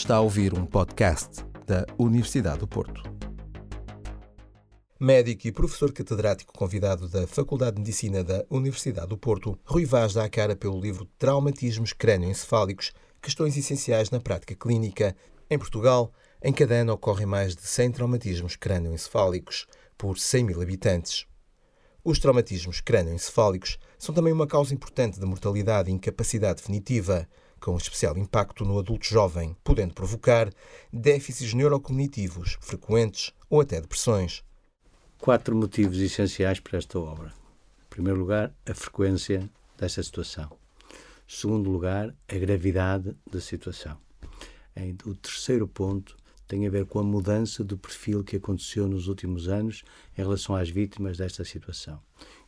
Está a ouvir um podcast da Universidade do Porto. Médico e professor catedrático convidado da Faculdade de Medicina da Universidade do Porto, Rui Vaz dá a cara pelo livro Traumatismos Crânioencefálicos, Questões Essenciais na Prática Clínica. Em Portugal, em cada ano ocorrem mais de 100 traumatismos crânioencefálicos por 100 mil habitantes. Os traumatismos crânioencefálicos são também uma causa importante de mortalidade e incapacidade definitiva, com especial impacto no adulto jovem, podendo provocar déficits neurocognitivos frequentes ou até depressões. Quatro motivos essenciais para esta obra. Em primeiro lugar, a frequência desta situação. Em segundo lugar, a gravidade da situação. O terceiro ponto tem a ver com a mudança do perfil que aconteceu nos últimos anos em relação às vítimas desta situação.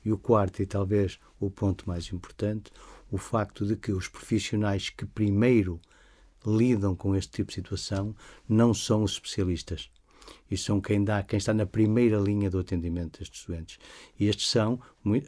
E o quarto, e talvez o ponto mais importante, o facto de que os profissionais que primeiro lidam com este tipo de situação não são os especialistas. E são quem dá, quem está na primeira linha do atendimento destes doentes. E estes são,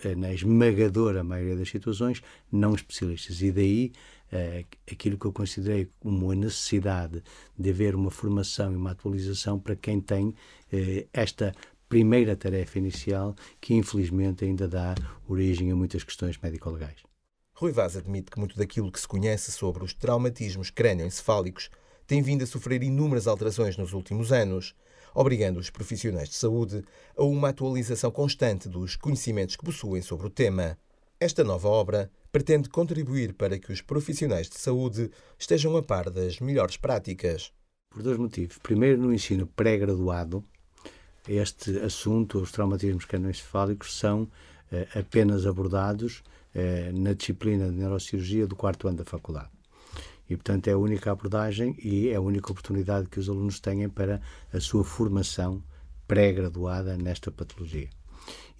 eh, na esmagadora maioria das situações, não especialistas. E daí eh, aquilo que eu considerei como a necessidade de haver uma formação e uma atualização para quem tem eh, esta primeira tarefa inicial, que infelizmente ainda dá origem a muitas questões médico-legais. Rui Vaz admite que muito daquilo que se conhece sobre os traumatismos crânioencefálicos tem vindo a sofrer inúmeras alterações nos últimos anos, obrigando os profissionais de saúde a uma atualização constante dos conhecimentos que possuem sobre o tema. Esta nova obra pretende contribuir para que os profissionais de saúde estejam a par das melhores práticas. Por dois motivos. Primeiro, no ensino pré-graduado, este assunto, os traumatismos crânioencefálicos, são eh, apenas abordados eh, na disciplina de neurocirurgia do quarto ano da faculdade. E, portanto, é a única abordagem e é a única oportunidade que os alunos têm para a sua formação pré-graduada nesta patologia.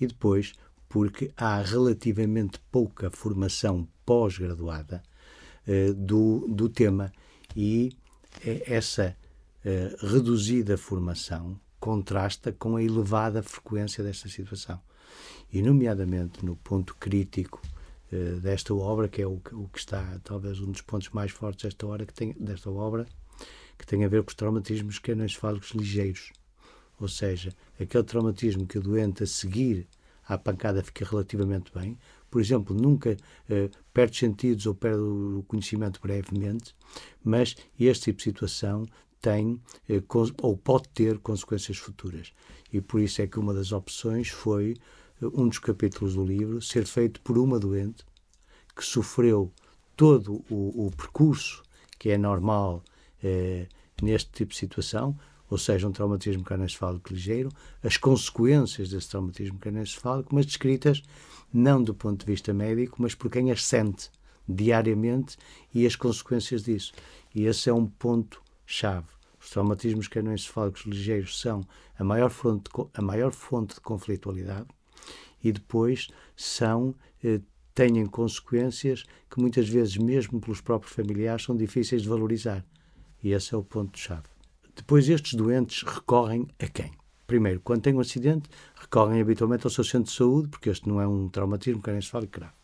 E depois, porque há relativamente pouca formação pós-graduada eh, do, do tema e essa eh, reduzida formação contrasta com a elevada frequência desta situação. E, nomeadamente, no ponto crítico eh, desta obra, que é o, o, que está talvez um dos pontos mais fortes desta, hora, que tem, desta obra, que tem a ver com os traumatismos crânioencefálicos ligeiros. Ou seja, aquele traumatismo que o doente a seguir à pancada fica relativamente bem, por exemplo, nunca eh, perde sentidos ou perde o conhecimento brevemente, mas este tipo de situação tem eh, ou pode ter consequências futuras. E por isso é que uma das opções foi um dos capítulos do livro ser feito por uma doente que sofreu todo o, o percurso que é normal eh, neste tipo de situação, ou seja, um traumatismo craneoencefálico ligeiro, as consequências desse traumatismo craneoencefálico, mas descritas não do ponto de vista médico, mas por quem as sente diariamente e as consequências disso. E esse é um ponto chave. Os traumatismos craneoencefálicos ligeiros são a maior fonte a maior fonte de conflitualidade e depois são eh, têm consequências que muitas vezes, mesmo pelos próprios familiares, são difíceis de valorizar. E esse é o ponto-chave. Depois, estes doentes recorrem a quem? Primeiro, quando têm um acidente, recorrem habitualmente ao seu centro de saúde, porque este não é um traumatismo craneoencefálico grave.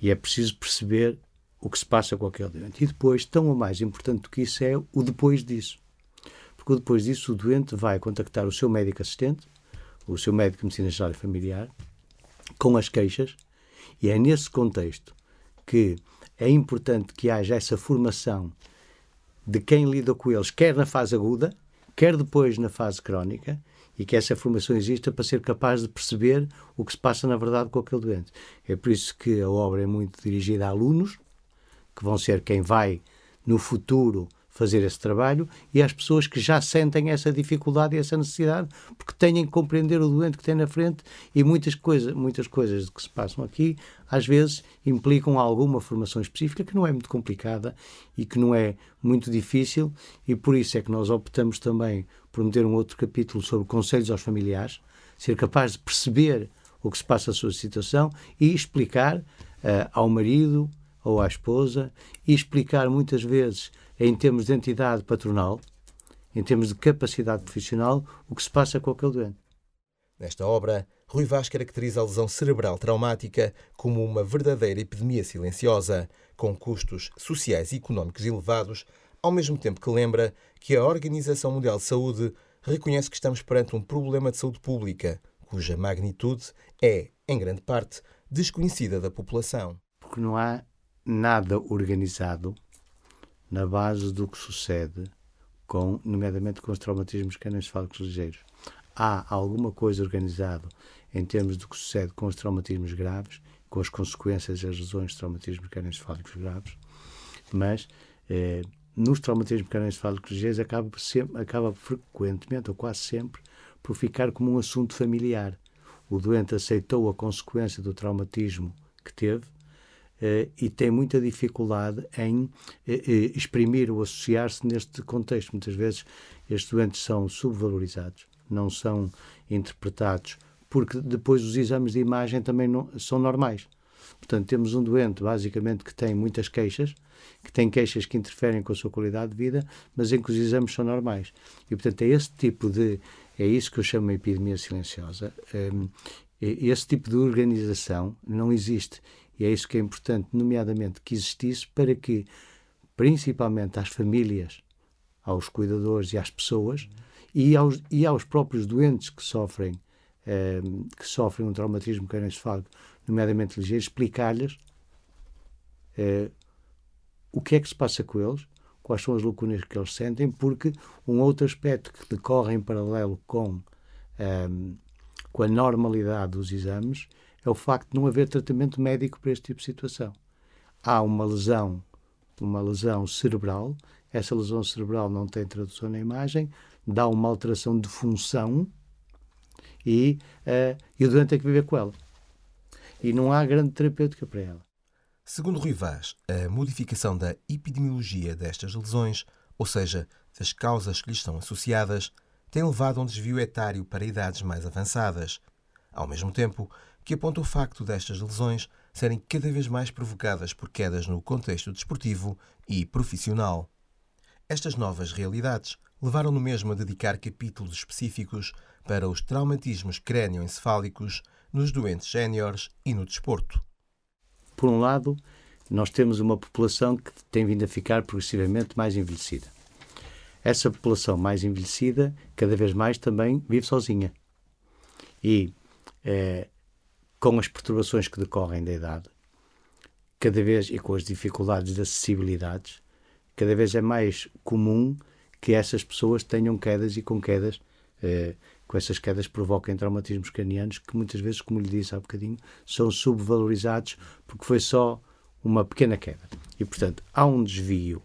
E é preciso perceber o que se passa com aquele doente. E depois, tão ou mais importante do que isso é o depois disso. Porque depois disso, o doente vai contactar o seu médico assistente, o seu médico de medicina geral e familiar, com as queixas, e é nesse contexto que é importante que haja essa formação de quem lida com eles, quer na fase aguda, quer depois na fase crónica, e que essa formação exista para ser capaz de perceber o que se passa na verdade com aquele doente. É por isso que a obra é muito dirigida a alunos, que vão ser quem vai no futuro fazer esse trabalho e às pessoas que já sentem essa dificuldade e essa necessidade, porque têm que compreender o doente que tem na frente e muitas coisas, muitas coisas que se passam aqui, às vezes implicam alguma formação específica que não é muito complicada e que não é muito difícil e por isso é que nós optamos também por meter um outro capítulo sobre conselhos aos familiares, ser capaz de perceber o que se passa a sua situação e explicar uh, ao marido ou à esposa e explicar muitas vezes em termos de entidade patronal, em termos de capacidade profissional, o que se passa com aquele doente. Nesta obra, Rui Vaz caracteriza a lesão cerebral traumática como uma verdadeira epidemia silenciosa, com custos sociais e económicos elevados ao mesmo tempo que lembra que a Organização Mundial de Saúde reconhece que estamos perante um problema de saúde pública, cuja magnitude é, em grande parte, desconhecida da população. Porque não há nada organizado na base do que sucede com, nomeadamente com os traumatismos craneoencefálicos ligeiros. Há alguma coisa organizada em termos do que sucede com os traumatismos graves, com as consequências das lesões de traumatismos craneoencefálicos graves, mas eh, nos traumatismos craneoencefálicos ligeiros acaba, sempre, acaba frequentemente, ou quase sempre, por ficar como um assunto familiar. O doente aceitou a consequência do traumatismo que teve, Uh, e tem muita dificuldade em uh, exprimir ou associar-se neste contexto. Muitas vezes estes doentes são subvalorizados, não são interpretados, porque depois os exames de imagem também não, são normais. Portanto, temos um doente, basicamente, que tem muitas queixas, que tem queixas que interferem com a sua qualidade de vida, mas em que os exames são normais. E, portanto, é esse tipo de. É isso que eu chamo de epidemia silenciosa. Um, esse tipo de organização não existe. E é isso que é importante, nomeadamente, que existisse para que, principalmente às famílias, aos cuidadores e às pessoas, e aos, e aos próprios doentes que sofrem, eh, que sofrem um traumatismo craneoencefálico, nomeadamente ligeiro, explicar-lhes eh, o que é que se passa com eles, quais são as lacunas que eles sentem, porque um outro aspecto que decorre em paralelo com, eh, com a normalidade dos exames é o facto de não haver tratamento médico para este tipo de situação. Há uma lesão, uma lesão cerebral, essa lesão cerebral não tem tradução na imagem, dá uma alteração de função e, uh, e o doente tem que viver com ela. E não há grande terapêutica para ela. Segundo Rui Vaz, a modificação da epidemiologia destas lesões, ou seja, das causas que lhes estão associadas, tem levado a um desvio etário para idades mais avançadas. Ao mesmo tempo, que aponta o facto destas lesões serem cada vez mais provocadas por quedas no contexto desportivo e profissional. Estas novas realidades levaram-no mesmo a dedicar capítulos específicos para os traumatismos crânioencefálicos nos doentes séniores e no desporto. Por um lado, nós temos uma população que tem vindo a ficar progressivamente mais envelhecida. Essa população mais envelhecida, cada vez mais também vive sozinha. E é, com as perturbações que decorrem da idade, cada vez e com as dificuldades de acessibilidades, cada vez é mais comum que essas pessoas tenham quedas e com quedas, eh, com essas quedas provoquem traumatismos cranianos que muitas vezes, como lhe disse há bocadinho, são subvalorizados porque foi só uma pequena queda. E, portanto, há um desvio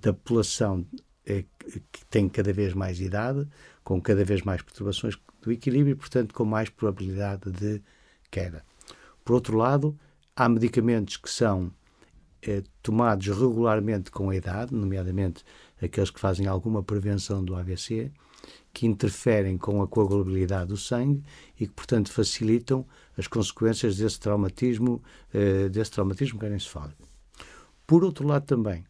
da população eh, que tem cada vez mais idade, com cada vez mais perturbações do equilíbrio e, portanto, com mais probabilidade de queda. Por outro lado, há medicamentos que são eh, tomados regularmente com a idade, nomeadamente aqueles que fazem alguma prevenção do AVC, que interferem com a coagulabilidade do sangue e que, portanto, facilitam as consequências desse traumatismo, eh, desse traumatismo craneoencefálico. Por outro lado, também,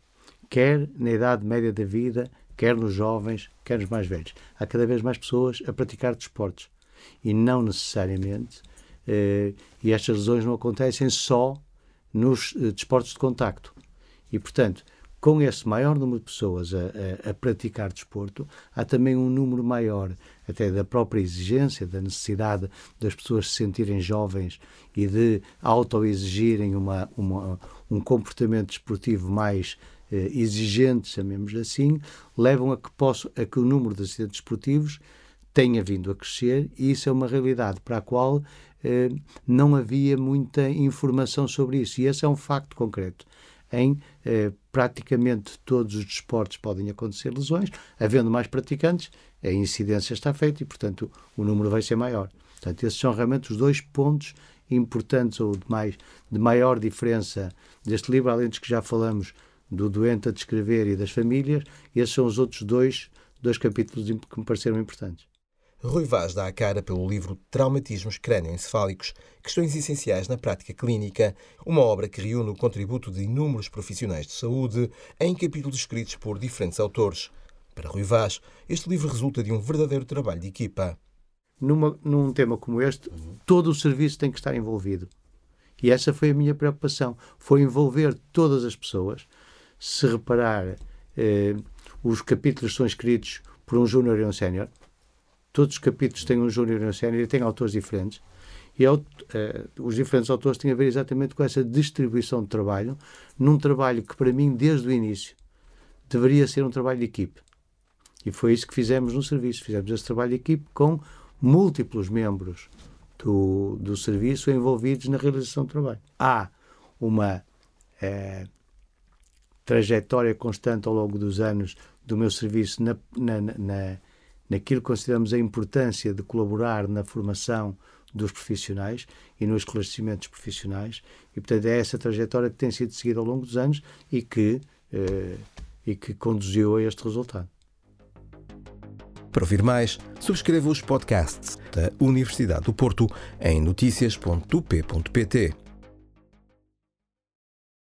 quer na idade média da vida, quer nos jovens, quer nos mais velhos, há cada vez mais pessoas a praticar desportos e não necessariamente e estas lesões não acontecem só nos eh, desportos de contacto. E, portanto, com esse maior número de pessoas a, a, a, praticar desporto, há também um número maior até da própria exigência, da necessidade das pessoas se sentirem jovens e de auto-exigirem uma, uma, um comportamento desportivo mais eh, exigente, chamemos assim, levam a que, posso, a que o número de acidentes desportivos tenha vindo a crescer e isso é uma realidade para a qual eh, não havia muita informação sobre isso. E esse é um facto concreto. Em eh, praticamente todos os desportos podem acontecer lesões, havendo mais praticantes, a incidência está feita e, portanto, o número vai ser maior. Portanto, esses são realmente os dois pontos importantes ou de, mais, de maior diferença deste livro, além dos que já falamos do doente a descrever e das famílias, esses são os outros dois, dois capítulos que me pareceram importantes. Rui Vaz dá a cara pelo livro Traumatismos Crânioencefálicos, Questões Essenciais na Prática Clínica, uma obra que reúne o contributo de inúmeros profissionais de saúde em capítulos escritos por diferentes autores. Para Rui Vaz, este livro resulta de um verdadeiro trabalho de equipa. Numa, num tema como este, todo o serviço tem que estar envolvido. E essa foi a minha preocupação, foi envolver todas as pessoas. Se reparar, eh, os capítulos são escritos por um júnior e um sénior. Todos os capítulos têm um júnior e um sénior e têm autores diferentes. E uh, os diferentes autores têm a ver exatamente com essa distribuição de trabalho, num trabalho que, para mim, desde o início, deveria ser um trabalho de equipe. E foi isso que fizemos no serviço. Fizemos esse trabalho de equipe com múltiplos membros do, do serviço envolvidos na realização do trabalho. Há uma eh, trajetória constante ao longo dos anos do meu serviço na, na, na, naquilo que consideramos a importância de colaborar na formação dos profissionais e no esclarecimento dos profissionais. E, portanto, é essa trajetória que tem sido seguida ao longo dos anos e que, eh, e que conduziu a este resultado. Para ouvir mais, subscreva os podcasts da Universidade do Porto em notícias.up.pt.